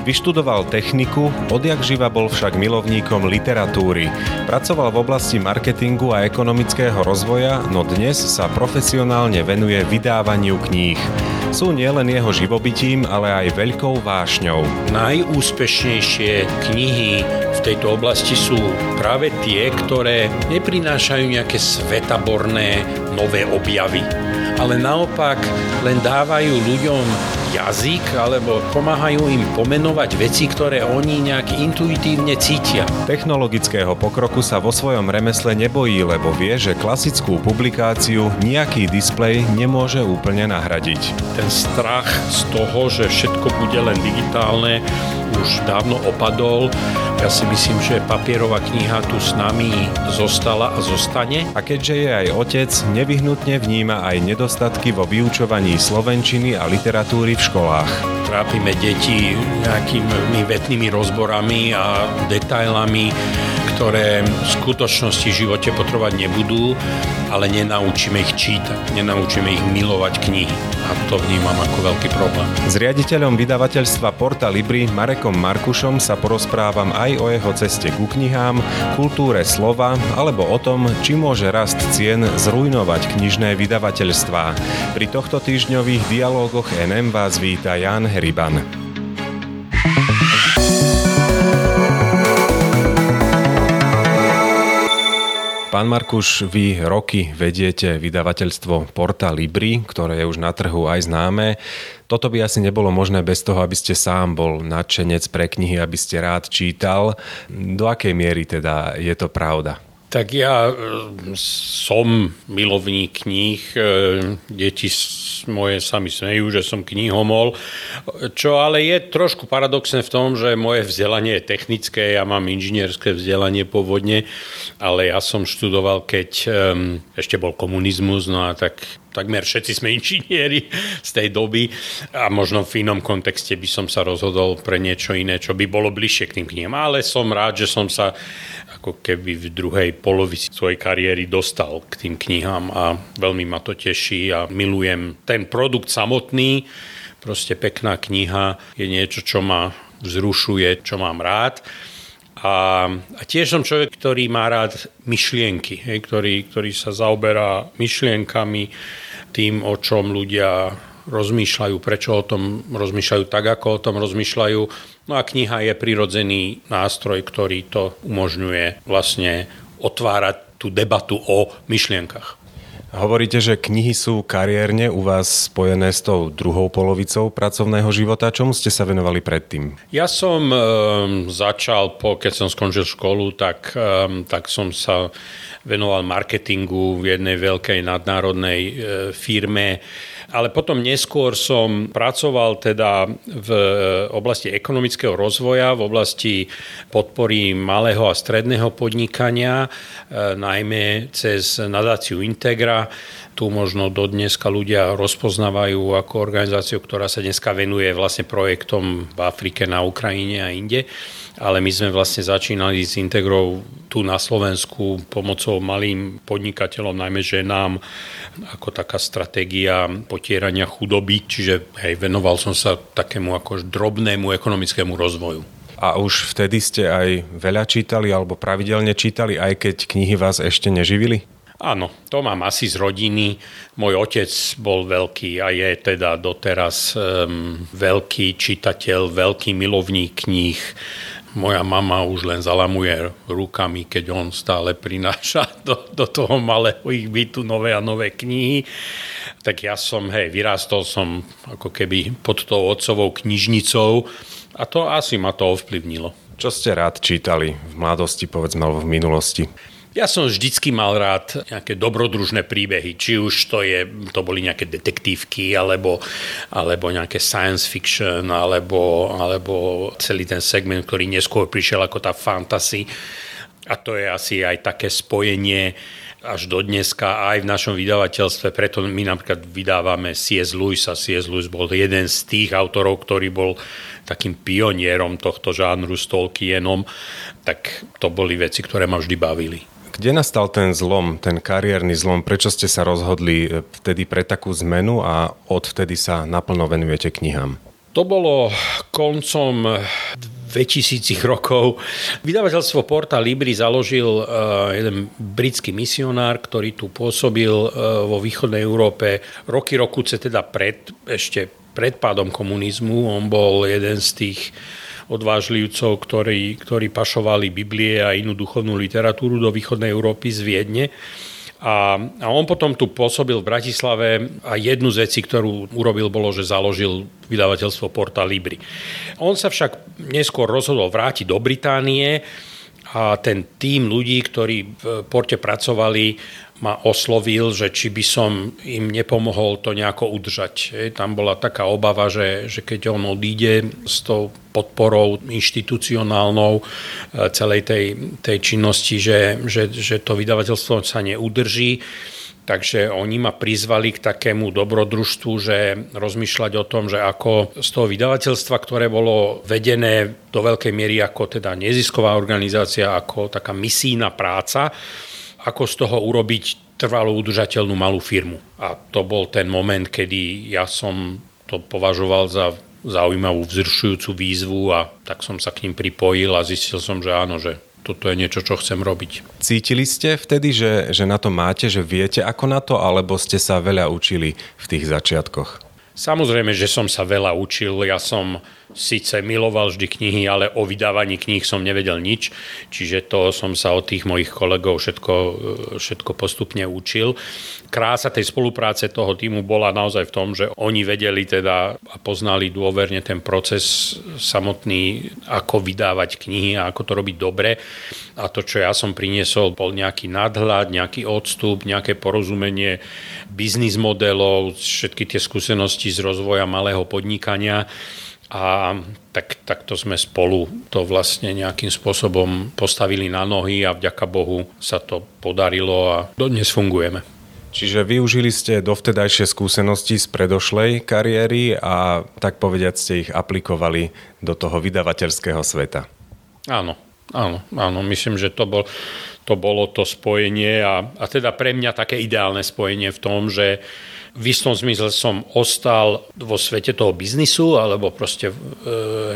Vyštudoval techniku, odjak živa bol však milovníkom literatúry. Pracoval v oblasti marketingu a ekonomického rozvoja, no dnes sa profesionálne venuje vydávaniu kníh. Sú nielen jeho živobytím, ale aj veľkou vášňou. Najúspešnejšie knihy v tejto oblasti sú práve tie, ktoré neprinášajú nejaké svetaborné nové objavy ale naopak len dávajú ľuďom jazyk alebo pomáhajú im pomenovať veci, ktoré oni nejak intuitívne cítia. Technologického pokroku sa vo svojom remesle nebojí, lebo vie, že klasickú publikáciu nejaký displej nemôže úplne nahradiť. Ten strach z toho, že všetko bude len digitálne, už dávno opadol ja si myslím, že papierová kniha tu s nami zostala a zostane. A keďže je aj otec, nevyhnutne vníma aj nedostatky vo vyučovaní slovenčiny a literatúry v školách. Trápime deti nejakými vetnými rozborami a detailami, ktoré v skutočnosti v živote potrebovať nebudú, ale nenaučíme ich čítať, nenaučíme ich milovať knihy. A to vnímam ako veľký problém. S riaditeľom vydavateľstva Porta Libri Marekom Markušom sa porozprávam aj o jeho ceste ku knihám, kultúre slova alebo o tom, či môže rast cien zrujnovať knižné vydavateľstvá. Pri tohto týždňových dialógoch NM vás víta Jan Heriban. Pán Markuš, vy roky vediete vydavateľstvo Porta Libri, ktoré je už na trhu aj známe. Toto by asi nebolo možné bez toho, aby ste sám bol nadšenec pre knihy, aby ste rád čítal. Do akej miery teda je to pravda? Tak ja e, som milovník kníh, e, deti moje sa smejú, že som knihomol, čo ale je trošku paradoxné v tom, že moje vzdelanie je technické, ja mám inžinierské vzdelanie pôvodne, ale ja som študoval, keď ešte bol komunizmus, no a tak takmer všetci sme inžinieri z tej doby a možno v inom kontexte by som sa rozhodol pre niečo iné, čo by bolo bližšie k tým knihám. Ale som rád, že som sa ako keby v druhej polovici svojej kariéry dostal k tým knihám a veľmi ma to teší a milujem ten produkt samotný. Proste pekná kniha je niečo, čo ma vzrušuje, čo mám rád. A, a tiež som človek, ktorý má rád myšlienky, hej, ktorý, ktorý sa zaoberá myšlienkami, tým, o čom ľudia rozmýšľajú, prečo o tom rozmýšľajú tak, ako o tom rozmýšľajú. No a kniha je prirodzený nástroj, ktorý to umožňuje vlastne otvárať tú debatu o myšlienkach. Hovoríte, že knihy sú kariérne u vás spojené s tou druhou polovicou pracovného života. Čomu ste sa venovali predtým? Ja som um, začal, po, keď som skončil školu, tak, um, tak som sa venoval marketingu v jednej veľkej nadnárodnej uh, firme ale potom neskôr som pracoval teda v oblasti ekonomického rozvoja, v oblasti podpory malého a stredného podnikania, e, najmä cez nadáciu Integra. Tu možno do dneska ľudia rozpoznávajú ako organizáciu, ktorá sa dneska venuje vlastne projektom v Afrike, na Ukrajine a inde ale my sme vlastne začínali s Integrou tu na Slovensku pomocou malým podnikateľom, najmä ženám, ako taká stratégia potierania chudoby, čiže hej, venoval som sa takému ako drobnému ekonomickému rozvoju. A už vtedy ste aj veľa čítali alebo pravidelne čítali, aj keď knihy vás ešte neživili? Áno, to mám asi z rodiny. Môj otec bol veľký a je teda doteraz um, veľký čitateľ, veľký milovník kníh moja mama už len zalamuje rukami, keď on stále prináša do, do toho malého ich bytu nové a nové knihy. Tak ja som, hej, vyrástol som ako keby pod tou otcovou knižnicou a to asi ma to ovplyvnilo. Čo ste rád čítali v mladosti, povedzme, alebo v minulosti? Ja som vždycky mal rád nejaké dobrodružné príbehy, či už to, je, to boli nejaké detektívky, alebo, alebo nejaké science fiction, alebo, alebo celý ten segment, ktorý neskôr prišiel ako tá fantasy. A to je asi aj také spojenie až do dneska aj v našom vydavateľstve, preto my napríklad vydávame C.S. Lewis a C.S. Lewis bol jeden z tých autorov, ktorý bol takým pionierom tohto žánru s Tolkienom, tak to boli veci, ktoré ma vždy bavili. Kde nastal ten zlom, ten kariérny zlom? Prečo ste sa rozhodli e, vtedy pre takú zmenu a odvtedy sa naplno venujete knihám? To bolo koncom 2000 rokov. Vydavateľstvo Porta Libri založil uh, jeden britský misionár, ktorý tu pôsobil vo východnej Európe roky rokuce, teda pred, ešte pred pádom komunizmu. On bol jeden z tých odvážlivcov, ktorí, ktorí pašovali Biblie a inú duchovnú literatúru do východnej Európy z Viedne. A, a on potom tu pôsobil v Bratislave a jednu z vecí, ktorú urobil, bolo, že založil vydavateľstvo Porta Libri. On sa však neskôr rozhodol vrátiť do Británie a ten tým ľudí, ktorí v Porte pracovali, ma oslovil, že či by som im nepomohol to nejako udržať. Tam bola taká obava, že, že keď on odíde s tou podporou inštitucionálnou e, celej tej, tej činnosti, že, že, že to vydavateľstvo sa neudrží. Takže oni ma prizvali k takému dobrodružstvu, že rozmýšľať o tom, že ako z toho vydavateľstva, ktoré bolo vedené do veľkej miery ako teda nezisková organizácia, ako taká misijná práca, ako z toho urobiť trvalo udržateľnú malú firmu. A to bol ten moment, kedy ja som to považoval za zaujímavú, vzrušujúcu výzvu a tak som sa k ním pripojil a zistil som, že áno, že toto je niečo, čo chcem robiť. Cítili ste vtedy, že, že na to máte, že viete ako na to, alebo ste sa veľa učili v tých začiatkoch? Samozrejme, že som sa veľa učil. Ja som síce miloval vždy knihy, ale o vydávaní kníh som nevedel nič, čiže to som sa od tých mojich kolegov všetko, všetko postupne učil. Krása tej spolupráce toho týmu bola naozaj v tom, že oni vedeli teda a poznali dôverne ten proces samotný, ako vydávať knihy a ako to robiť dobre. A to, čo ja som priniesol, bol nejaký nadhľad, nejaký odstup, nejaké porozumenie biznis modelov, všetky tie skúsenosti z rozvoja malého podnikania a tak, takto sme spolu to vlastne nejakým spôsobom postavili na nohy a vďaka Bohu sa to podarilo a dodnes fungujeme. Čiže využili ste dovtedajšie skúsenosti z predošlej kariéry a tak povediať ste ich aplikovali do toho vydavateľského sveta. Áno, áno, áno. Myslím, že to, bol, to bolo to spojenie a, a teda pre mňa také ideálne spojenie v tom, že v istom zmysle som ostal vo svete toho biznisu, alebo proste, e,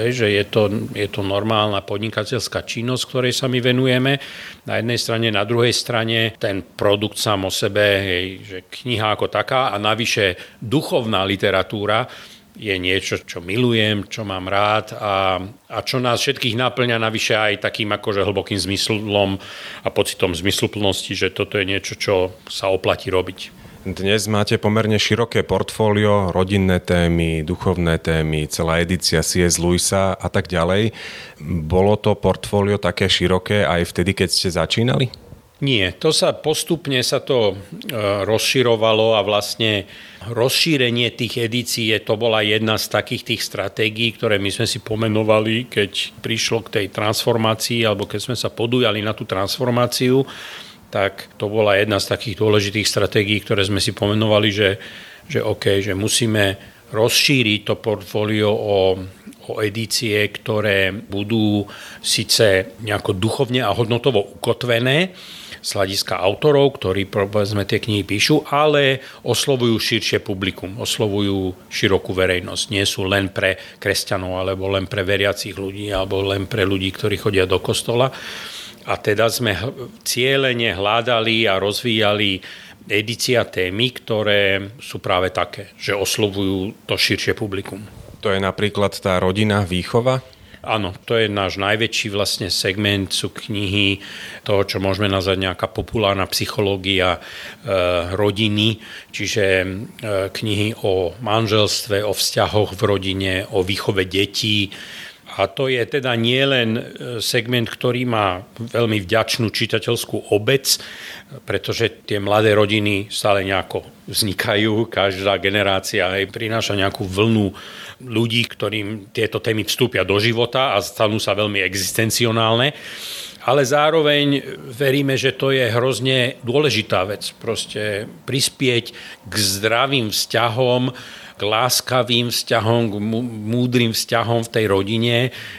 hej, že je to, je to normálna podnikateľská činnosť, ktorej sa my venujeme. Na jednej strane, na druhej strane ten produkt sám o sebe, hej, že kniha ako taká a navyše duchovná literatúra, je niečo, čo milujem, čo mám rád a, a čo nás všetkých naplňa navyše aj takým akože hlbokým zmyslom a pocitom zmysluplnosti, že toto je niečo, čo sa oplatí robiť. Dnes máte pomerne široké portfólio, rodinné témy, duchovné témy, celá edícia C.S. Lewisa a tak ďalej. Bolo to portfólio také široké aj vtedy, keď ste začínali? Nie, to sa postupne sa to e, rozširovalo a vlastne rozšírenie tých edícií to bola jedna z takých tých stratégií, ktoré my sme si pomenovali, keď prišlo k tej transformácii alebo keď sme sa podujali na tú transformáciu tak to bola jedna z takých dôležitých stratégií, ktoré sme si pomenovali, že, že OK, že musíme rozšíriť to portfólio o, o edície, ktoré budú síce nejako duchovne a hodnotovo ukotvené, z hľadiska autorov, ktorí povedzme tie knihy píšu, ale oslovujú širšie publikum, oslovujú širokú verejnosť. Nie sú len pre kresťanov, alebo len pre veriacich ľudí, alebo len pre ľudí, ktorí chodia do kostola. A teda sme cieľene hľadali a rozvíjali edícia témy, ktoré sú práve také, že oslovujú to širšie publikum. To je napríklad tá rodina výchova? Áno, to je náš najväčší vlastne segment, sú knihy toho, čo môžeme nazvať nejaká populárna psychológia e, rodiny, čiže e, knihy o manželstve, o vzťahoch v rodine, o výchove detí, a to je teda nielen e, segment, ktorý má veľmi vďačnú čitateľskú obec, pretože tie mladé rodiny stále nejako vznikajú, každá generácia aj prináša nejakú vlnu ľudí, ktorým tieto témy vstúpia do života a stanú sa veľmi existencionálne. Ale zároveň veríme, že to je hrozne dôležitá vec. Proste prispieť k zdravým vzťahom, k láskavým vzťahom, k múdrym vzťahom v tej rodine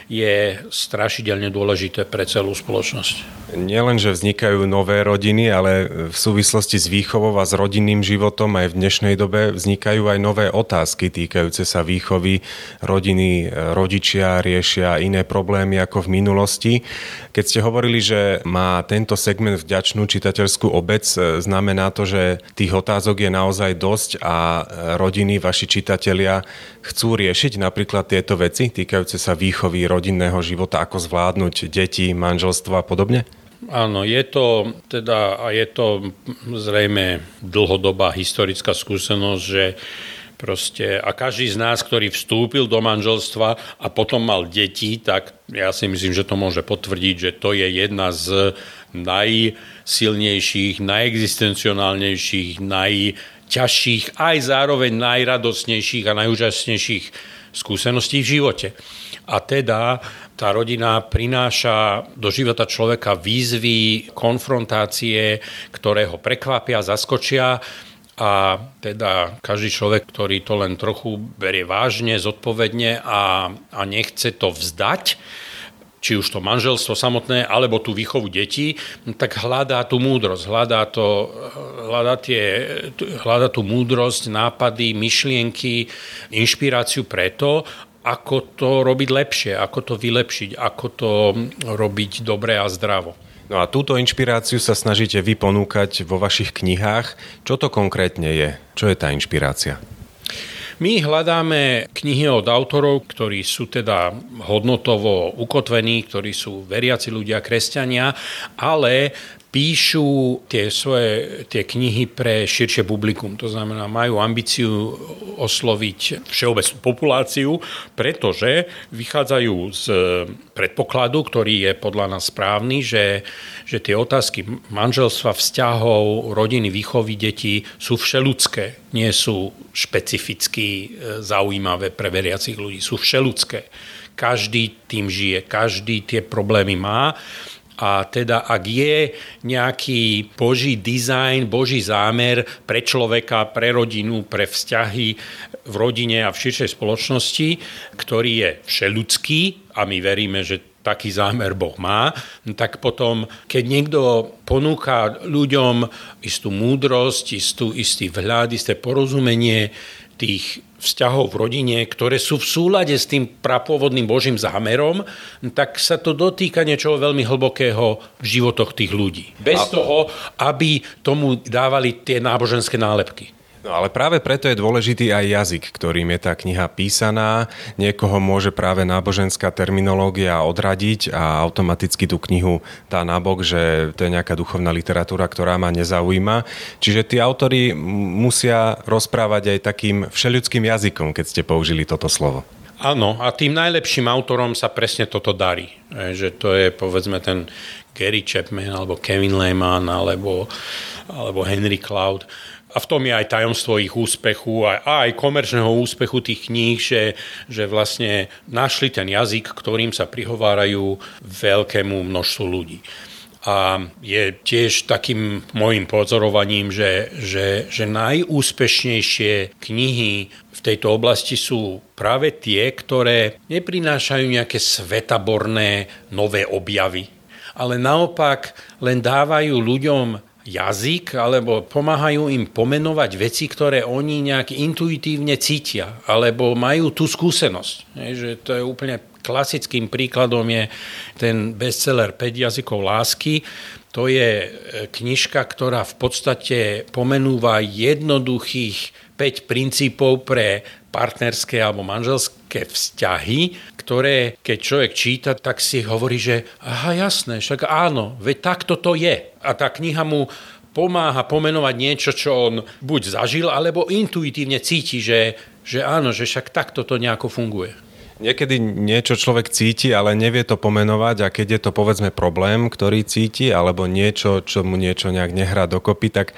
je strašidelne dôležité pre celú spoločnosť. Nielen, že vznikajú nové rodiny, ale v súvislosti s výchovou a s rodinným životom aj v dnešnej dobe vznikajú aj nové otázky týkajúce sa výchovy. Rodiny, rodičia riešia iné problémy ako v minulosti. Keď ste hovorili, že má tento segment vďačnú čitateľskú obec, znamená to, že tých otázok je naozaj dosť a rodiny, vaši čitatelia chcú riešiť napríklad tieto veci týkajúce sa výchovy rodinného života, ako zvládnuť deti, manželstvo a podobne? Áno, je to teda a je to zrejme dlhodobá historická skúsenosť, že proste a každý z nás, ktorý vstúpil do manželstva a potom mal deti, tak ja si myslím, že to môže potvrdiť, že to je jedna z najsilnejších, najexistencionálnejších, najťažších, aj zároveň najradosnejších a najúžasnejších skúseností v živote. A teda tá rodina prináša do života človeka výzvy, konfrontácie, ktoré ho prekvapia, zaskočia a teda každý človek, ktorý to len trochu berie vážne, zodpovedne a, a nechce to vzdať, či už to manželstvo samotné, alebo tú výchovu detí, tak hľadá tú múdrosť, hľadá, to, hľadá, tie, hľadá tú múdrosť, nápady, myšlienky, inšpiráciu preto, ako to robiť lepšie, ako to vylepšiť, ako to robiť dobre a zdravo. No a túto inšpiráciu sa snažíte vy ponúkať vo vašich knihách. Čo to konkrétne je? Čo je tá inšpirácia? My hľadáme knihy od autorov, ktorí sú teda hodnotovo ukotvení, ktorí sú veriaci ľudia, kresťania, ale píšu tie svoje tie knihy pre širšie publikum. To znamená, majú ambíciu osloviť všeobecnú populáciu, pretože vychádzajú z predpokladu, ktorý je podľa nás správny, že, že tie otázky manželstva, vzťahov, rodiny, výchovy detí sú všeludské, nie sú špecificky e, zaujímavé pre veriacich ľudí, sú všeludské. Každý tým žije, každý tie problémy má a teda ak je nejaký boží dizajn, boží zámer pre človeka, pre rodinu, pre vzťahy v rodine a v širšej spoločnosti, ktorý je všeludský a my veríme, že taký zámer Boh má, tak potom, keď niekto ponúka ľuďom istú múdrosť, istú, istý vhľad, isté porozumenie tých vzťahov v rodine, ktoré sú v súlade s tým prapôvodným Božím zámerom, tak sa to dotýka niečoho veľmi hlbokého v životoch tých ľudí. Bez toho, aby tomu dávali tie náboženské nálepky. No ale práve preto je dôležitý aj jazyk, ktorým je tá kniha písaná. Niekoho môže práve náboženská terminológia odradiť a automaticky tú knihu dá nabok, že to je nejaká duchovná literatúra, ktorá ma nezaujíma. Čiže tí autory musia rozprávať aj takým všeľudským jazykom, keď ste použili toto slovo. Áno, a tým najlepším autorom sa presne toto darí. Že to je povedzme ten Gary Chapman, alebo Kevin Lehman, alebo, alebo Henry Cloud a v tom je aj tajomstvo ich úspechu a, aj komerčného úspechu tých kníh, že, že vlastne našli ten jazyk, ktorým sa prihovárajú veľkému množstvu ľudí. A je tiež takým môjim pozorovaním, že, že, že najúspešnejšie knihy v tejto oblasti sú práve tie, ktoré neprinášajú nejaké svetaborné nové objavy, ale naopak len dávajú ľuďom jazyk alebo pomáhajú im pomenovať veci, ktoré oni nejak intuitívne cítia alebo majú tú skúsenosť. Je, že to je úplne klasickým príkladom je ten bestseller 5 jazykov lásky. To je e, knižka, ktorá v podstate pomenúva jednoduchých 5 princípov pre partnerské alebo manželské vzťahy, ktoré keď človek číta, tak si hovorí, že aha, jasné, však áno, veď takto to je. A tá kniha mu pomáha pomenovať niečo, čo on buď zažil, alebo intuitívne cíti, že, že áno, že však takto to nejako funguje. Niekedy niečo človek cíti, ale nevie to pomenovať a keď je to povedzme problém, ktorý cíti, alebo niečo, čo mu niečo nejak nehrá dokopy, tak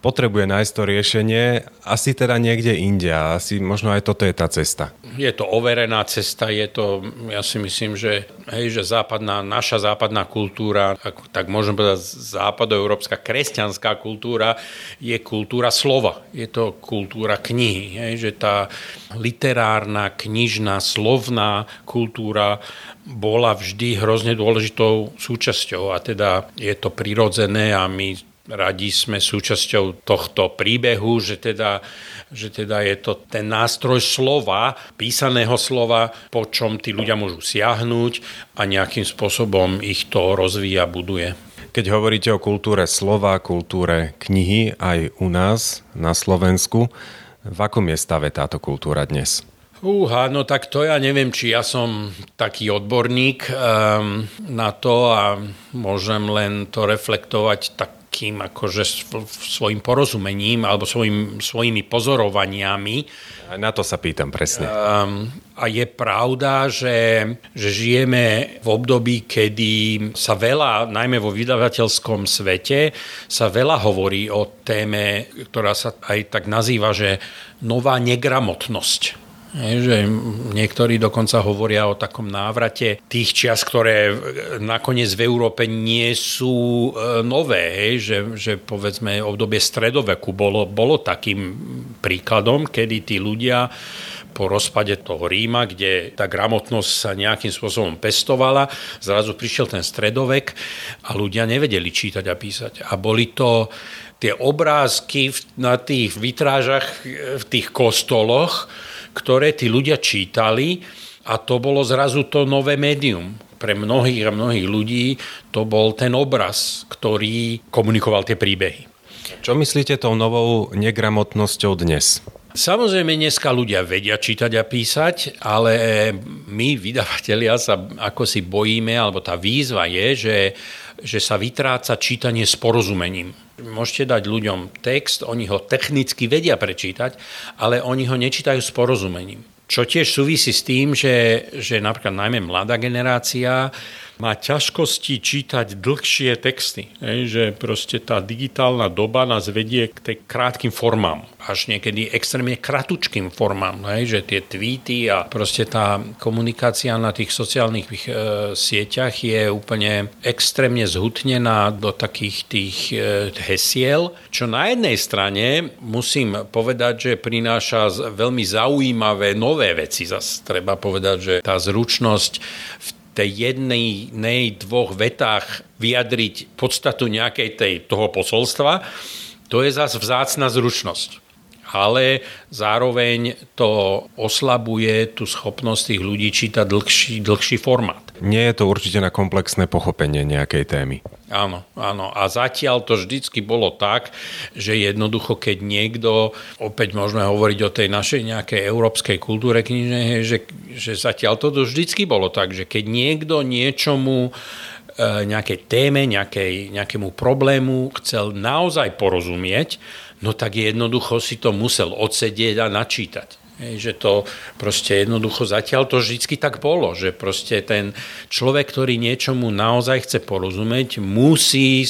potrebuje nájsť to riešenie, asi teda niekde inde asi možno aj toto je tá cesta. Je to overená cesta, je to, ja si myslím, že, hej, že západná, naša západná kultúra, tak môžem povedať západoeurópska kresťanská kultúra, je kultúra slova, je to kultúra knihy, hej, že tá literárna, knižná, slovná kultúra bola vždy hrozne dôležitou súčasťou a teda je to prirodzené a my radi sme súčasťou tohto príbehu, že teda, že teda je to ten nástroj slova, písaného slova, po čom tí ľudia môžu siahnuť a nejakým spôsobom ich to rozvíja, buduje. Keď hovoríte o kultúre slova, kultúre knihy aj u nás na Slovensku, v akom je stave táto kultúra dnes? Úha, no tak to ja neviem, či ja som taký odborník um, na to a môžem len to reflektovať takým akože svojim porozumením alebo svojim, svojimi pozorovaniami. Na to sa pýtam presne. Um, a je pravda, že, že žijeme v období, kedy sa veľa, najmä vo vydavateľskom svete, sa veľa hovorí o téme, ktorá sa aj tak nazýva, že nová negramotnosť že niektorí dokonca hovoria o takom návrate tých čias, ktoré nakoniec v Európe nie sú e, nové. Že, že povedzme obdobie stredoveku bolo, bolo takým príkladom, kedy tí ľudia po rozpade toho Ríma, kde tá gramotnosť sa nejakým spôsobom pestovala. Zrazu prišiel ten stredovek a ľudia nevedeli čítať a písať. A boli to tie obrázky na tých vytrážach v tých kostoloch, ktoré tí ľudia čítali a to bolo zrazu to nové médium. Pre mnohých a mnohých ľudí to bol ten obraz, ktorý komunikoval tie príbehy. Čo myslíte tou novou negramotnosťou dnes? Samozrejme, dneska ľudia vedia čítať a písať, ale my, vydavatelia, sa ako si bojíme, alebo tá výzva je, že, že sa vytráca čítanie s porozumením. Môžete dať ľuďom text, oni ho technicky vedia prečítať, ale oni ho nečítajú s porozumením. Čo tiež súvisí s tým, že, že napríklad najmä mladá generácia má ťažkosti čítať dlhšie texty. Hej, že proste tá digitálna doba nás vedie k tej krátkým formám, až niekedy extrémne kratučkým formám. Hej, že tie tweety a proste tá komunikácia na tých sociálnych e, sieťach je úplne extrémne zhutnená do takých tých e, hesiel, čo na jednej strane musím povedať, že prináša veľmi zaujímavé nové veci. Zas treba povedať, že tá zručnosť v tej jednej, nej, dvoch vetách vyjadriť podstatu nejakej tej, toho posolstva, to je zase vzácna zručnosť ale zároveň to oslabuje tú schopnosť tých ľudí čítať dlhší, dlhší formát. Nie je to určite na komplexné pochopenie nejakej témy. Áno, áno. A zatiaľ to vždycky bolo tak, že jednoducho, keď niekto, opäť môžeme hovoriť o tej našej nejakej európskej kultúre knižnej, že, že zatiaľ to vždycky bolo tak, že keď niekto niečomu e, nejakej téme, nejakej, nejakému problému chcel naozaj porozumieť, no tak jednoducho si to musel odsedieť a načítať. Že to proste jednoducho zatiaľ to vždy tak bolo, že proste ten človek, ktorý niečomu naozaj chce porozumieť, musí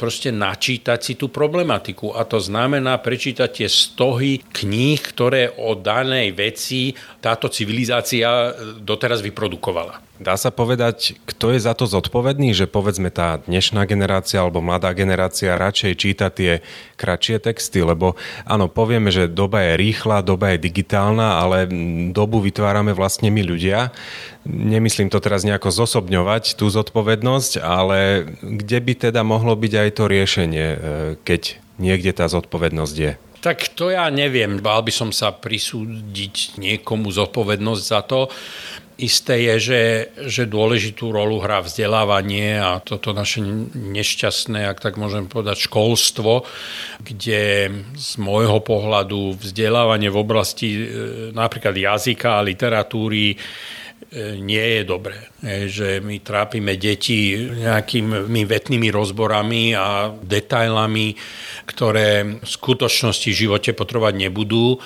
proste načítať si tú problematiku. A to znamená prečítať tie stohy kníh, ktoré o danej veci táto civilizácia doteraz vyprodukovala. Dá sa povedať, kto je za to zodpovedný, že povedzme tá dnešná generácia alebo mladá generácia radšej číta tie kratšie texty, lebo áno, povieme, že doba je rýchla, doba je digitálna, ale dobu vytvárame vlastne my ľudia. Nemyslím to teraz nejako zosobňovať, tú zodpovednosť, ale kde by teda mohlo byť aj to riešenie, e, keď niekde tá zodpovednosť je? Tak to ja neviem. Bál by som sa prisúdiť niekomu zodpovednosť za to. Isté je, že, že dôležitú rolu hrá vzdelávanie a toto naše nešťastné, ak tak môžem povedať, školstvo, kde z môjho pohľadu vzdelávanie v oblasti e, napríklad jazyka a literatúry e, nie je dobré. Že my trápime deti nejakými vetnými rozborami a detailami, ktoré v skutočnosti v živote potrebovať nebudú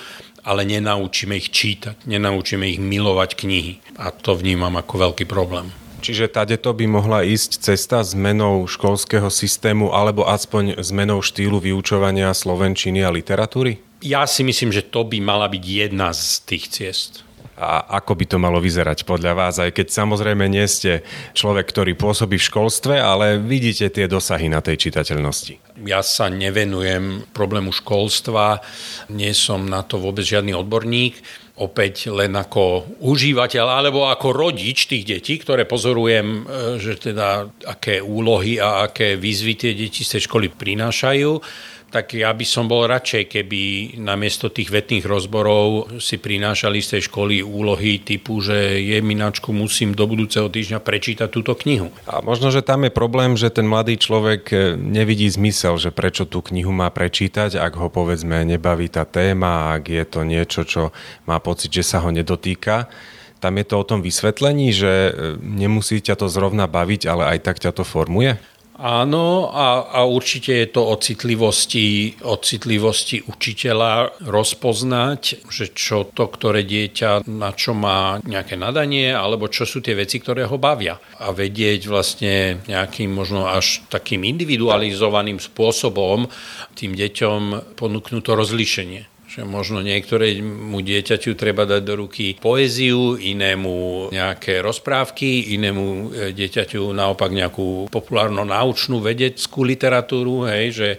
ale nenaučíme ich čítať, nenaučíme ich milovať knihy. A to vnímam ako veľký problém. Čiže tadeto by mohla ísť cesta zmenou školského systému alebo aspoň zmenou štýlu vyučovania slovenčiny a literatúry? Ja si myslím, že to by mala byť jedna z tých ciest. A ako by to malo vyzerať podľa vás, aj keď samozrejme nie ste človek, ktorý pôsobí v školstve, ale vidíte tie dosahy na tej čitateľnosti? Ja sa nevenujem problému školstva, nie som na to vôbec žiadny odborník. Opäť len ako užívateľ alebo ako rodič tých detí, ktoré pozorujem, e, že teda aké úlohy a aké výzvy tie deti z tej školy prinášajú tak ja by som bol radšej, keby namiesto tých vetných rozborov si prinášali z tej školy úlohy typu, že je minačku, musím do budúceho týždňa prečítať túto knihu. A možno, že tam je problém, že ten mladý človek e, nevidí zmysel, že prečo tú knihu má prečítať, ak ho povedzme nebaví tá téma, ak je to niečo, čo má pocit, že sa ho nedotýka tam je to o tom vysvetlení, že e, nemusí ťa to zrovna baviť, ale aj tak ťa to formuje? Áno, a, a určite je to o citlivosti, o citlivosti učiteľa rozpoznať, že čo to, ktoré dieťa, na čo má nejaké nadanie, alebo čo sú tie veci, ktoré ho bavia. A vedieť vlastne nejakým možno až takým individualizovaným spôsobom tým deťom ponúknúť to rozlíšenie že možno niektorému dieťaťu treba dať do ruky poéziu, inému nejaké rozprávky, inému e, dieťaťu naopak nejakú populárno-naučnú vedeckú literatúru, hej, že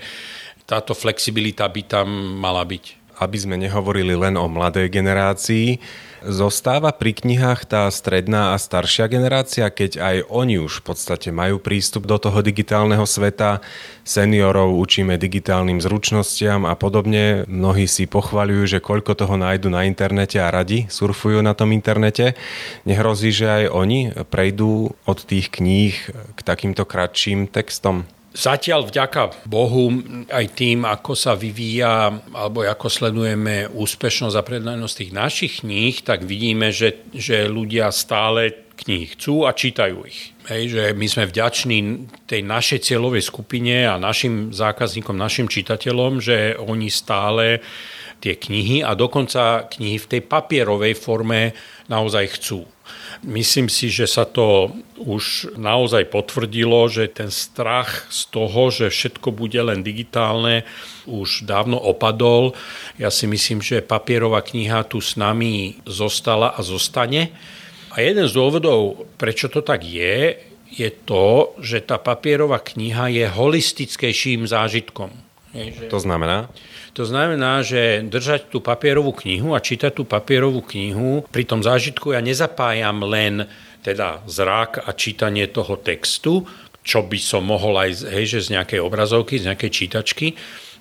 táto flexibilita by tam mala byť. Aby sme nehovorili len o mladej generácii, Zostáva pri knihách tá stredná a staršia generácia, keď aj oni už v podstate majú prístup do toho digitálneho sveta, seniorov učíme digitálnym zručnostiam a podobne. Mnohí si pochvaľujú, že koľko toho nájdu na internete a radi surfujú na tom internete. Nehrozí, že aj oni prejdú od tých kníh k takýmto kratším textom? Zatiaľ vďaka Bohu aj tým, ako sa vyvíja alebo ako sledujeme úspešnosť a predajnosť tých našich kníh, tak vidíme, že, že ľudia stále knihy chcú a čítajú ich. Hej, že my sme vďační tej našej cieľovej skupine a našim zákazníkom, našim čitateľom, že oni stále tie knihy a dokonca knihy v tej papierovej forme naozaj chcú. Myslím si, že sa to už naozaj potvrdilo, že ten strach z toho, že všetko bude len digitálne, už dávno opadol. Ja si myslím, že papierová kniha tu s nami zostala a zostane. A jeden z dôvodov, prečo to tak je, je to, že tá papierová kniha je holistickejším zážitkom. To znamená? To znamená, že držať tú papierovú knihu a čítať tú papierovú knihu, pri tom zážitku ja nezapájam len teda zrak a čítanie toho textu, čo by som mohol aj hej, že z nejakej obrazovky, z nejakej čítačky,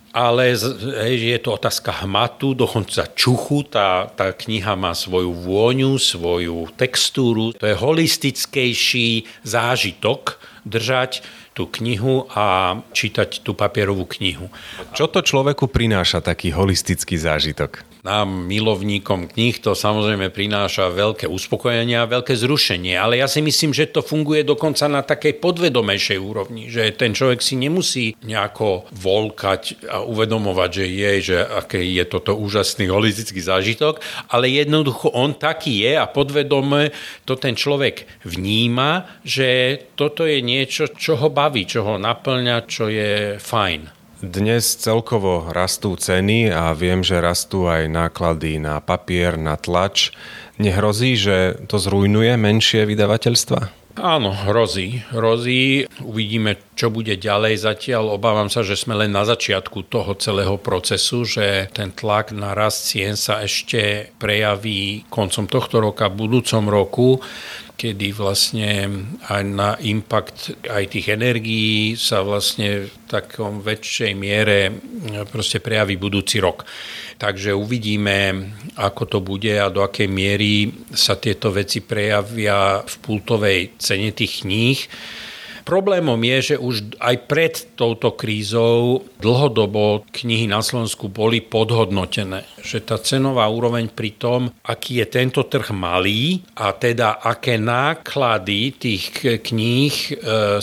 ale hej, je to otázka hmatu, dokonca čuchu, tá, tá kniha má svoju vôňu, svoju textúru, to je holistickejší zážitok držať tú knihu a čítať tú papierovú knihu. Čo to človeku prináša taký holistický zážitok? Nám, milovníkom kníh, to samozrejme prináša veľké uspokojenie a veľké zrušenie, ale ja si myslím, že to funguje dokonca na takej podvedomejšej úrovni, že ten človek si nemusí nejako volkať a uvedomovať, že je, že aký je toto úžasný holistický zážitok, ale jednoducho on taký je a podvedome to ten človek vníma, že toto je niečo, čo ho baví, čo ho naplňa, čo je fajn. Dnes celkovo rastú ceny a viem, že rastú aj náklady na papier, na tlač. Nehrozí, že to zrujnuje menšie vydavateľstva? Áno, hrozí. Hrozí. Uvidíme, čo bude ďalej. Zatiaľ obávam sa, že sme len na začiatku toho celého procesu, že ten tlak na rast cien sa ešte prejaví koncom tohto roka, budúcom roku kedy vlastne aj na impact aj tých energií sa vlastne v takom väčšej miere proste prejaví budúci rok. Takže uvidíme, ako to bude a do akej miery sa tieto veci prejavia v pultovej cene tých kníh. Problémom je, že už aj pred touto krízou dlhodobo knihy na Slovensku boli podhodnotené. Že tá cenová úroveň pri tom, aký je tento trh malý a teda aké náklady tých kníh e,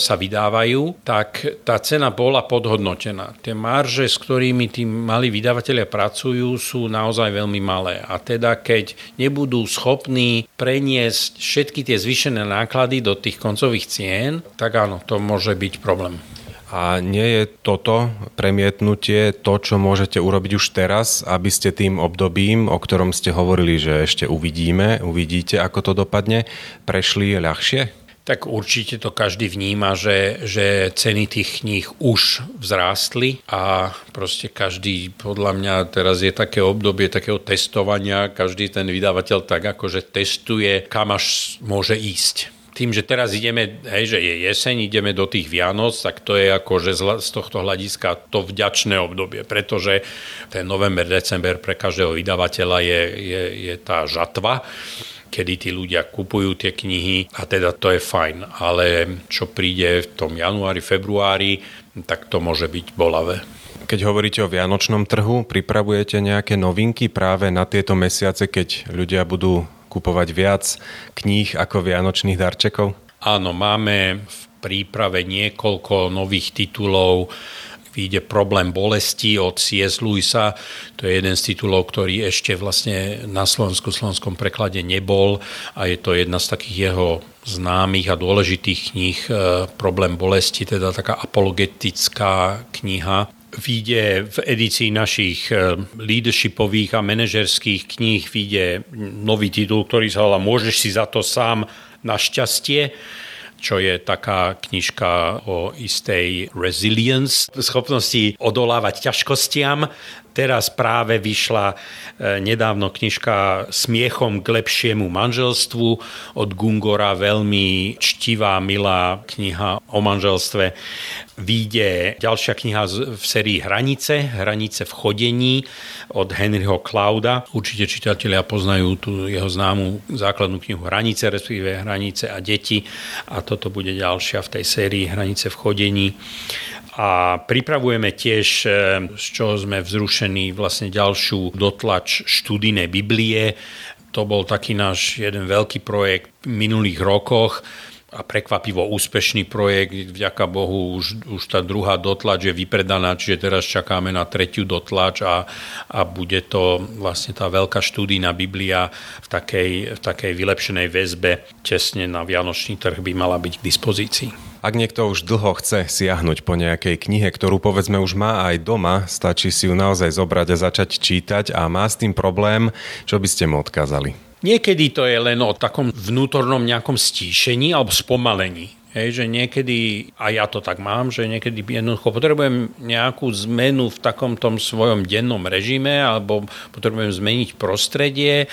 sa vydávajú, tak tá cena bola podhodnotená. Tie marže, s ktorými tí malí vydavatelia pracujú, sú naozaj veľmi malé. A teda keď nebudú schopní preniesť všetky tie zvýšené náklady do tých koncových cien, tak áno, áno, to môže byť problém. A nie je toto premietnutie to, čo môžete urobiť už teraz, aby ste tým obdobím, o ktorom ste hovorili, že ešte uvidíme, uvidíte, ako to dopadne, prešli ľahšie? Tak určite to každý vníma, že, že ceny tých kníh už vzrástli a proste každý, podľa mňa teraz je také obdobie takého testovania, každý ten vydavateľ tak akože testuje, kam až môže ísť tým, že teraz ideme, hej, že je jeseň, ideme do tých Vianoc, tak to je ako, že z tohto hľadiska to vďačné obdobie, pretože ten november, december pre každého vydavateľa je, je, je tá žatva, kedy tí ľudia kupujú tie knihy a teda to je fajn. Ale čo príde v tom januári, februári, tak to môže byť bolavé. Keď hovoríte o vianočnom trhu, pripravujete nejaké novinky práve na tieto mesiace, keď ľudia budú kupovať viac kníh ako vianočných darčekov? Áno, máme v príprave niekoľko nových titulov. Vyjde problém bolesti od C.S. Lewisa. To je jeden z titulov, ktorý ešte vlastne na Slovensku, slovenskom preklade nebol a je to jedna z takých jeho známych a dôležitých kníh e, Problém bolesti, teda taká apologetická kniha vyjde v edícii našich eh, leadershipových a manažerských kníh vyjde nový titul, ktorý sa volá Môžeš si za to sám na šťastie čo je taká knižka o istej resilience, schopnosti odolávať ťažkostiam. Teraz práve vyšla e, nedávno knižka Smiechom k lepšiemu manželstvu od Gungora, veľmi čtivá, milá kniha o manželstve. Výjde ďalšia kniha v sérii Hranice, Hranice v chodení od Henryho Clouda. Určite čitatelia poznajú tú jeho známu základnú knihu Hranice, respektíve Hranice a deti. A toto bude ďalšia v tej sérii Hranice v chodení. A pripravujeme tiež, e, z čoho sme vzrušení, vlastne ďalšiu dotlač študijnej Biblie. To bol taký náš jeden veľký projekt v minulých rokoch a prekvapivo úspešný projekt. Vďaka Bohu už, už tá druhá dotlač je vypredaná, čiže teraz čakáme na tretiu dotlač a, a bude to vlastne tá veľká štúdijná Biblia v takej, v takej vylepšenej väzbe. Tesne na Vianočný trh by mala byť k dispozícii. Ak niekto už dlho chce siahnuť po nejakej knihe, ktorú povedzme už má aj doma, stačí si ju naozaj zobrať a začať čítať a má s tým problém, čo by ste mu odkázali? Niekedy to je len o takom vnútornom nejakom stíšení alebo spomalení. Hej, že niekedy, a ja to tak mám, že niekedy jednoducho potrebujem nejakú zmenu v takom tom svojom dennom režime alebo potrebujem zmeniť prostredie,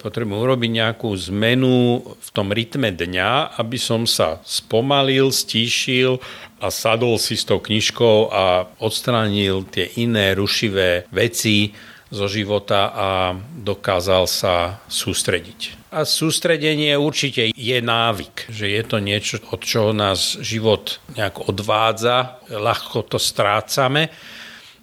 potrebujem urobiť nejakú zmenu v tom rytme dňa, aby som sa spomalil, stíšil a sadol si s tou knižkou a odstránil tie iné rušivé veci zo života a dokázal sa sústrediť. A sústredenie určite je návyk, že je to niečo, od čoho nás život nejak odvádza, ľahko to strácame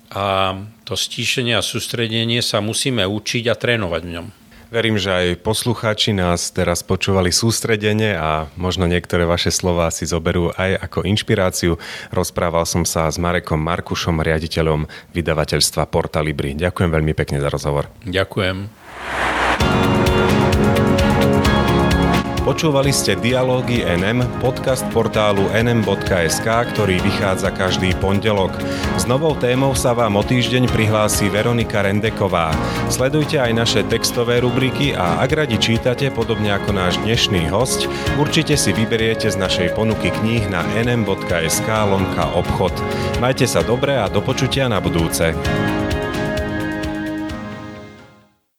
a to stíšenie a sústredenie sa musíme učiť a trénovať v ňom. Verím, že aj poslucháči nás teraz počúvali sústredenie a možno niektoré vaše slova si zoberú aj ako inšpiráciu. Rozprával som sa s Marekom Markušom, riaditeľom vydavateľstva Porta Libri. Ďakujem veľmi pekne za rozhovor. Ďakujem. Počúvali ste Dialógy NM, podcast portálu nm.sk, ktorý vychádza každý pondelok. S novou témou sa vám o týždeň prihlási Veronika Rendeková. Sledujte aj naše textové rubriky a ak radi čítate, podobne ako náš dnešný host, určite si vyberiete z našej ponuky kníh na nm.sk lomka obchod. Majte sa dobre a do počutia na budúce.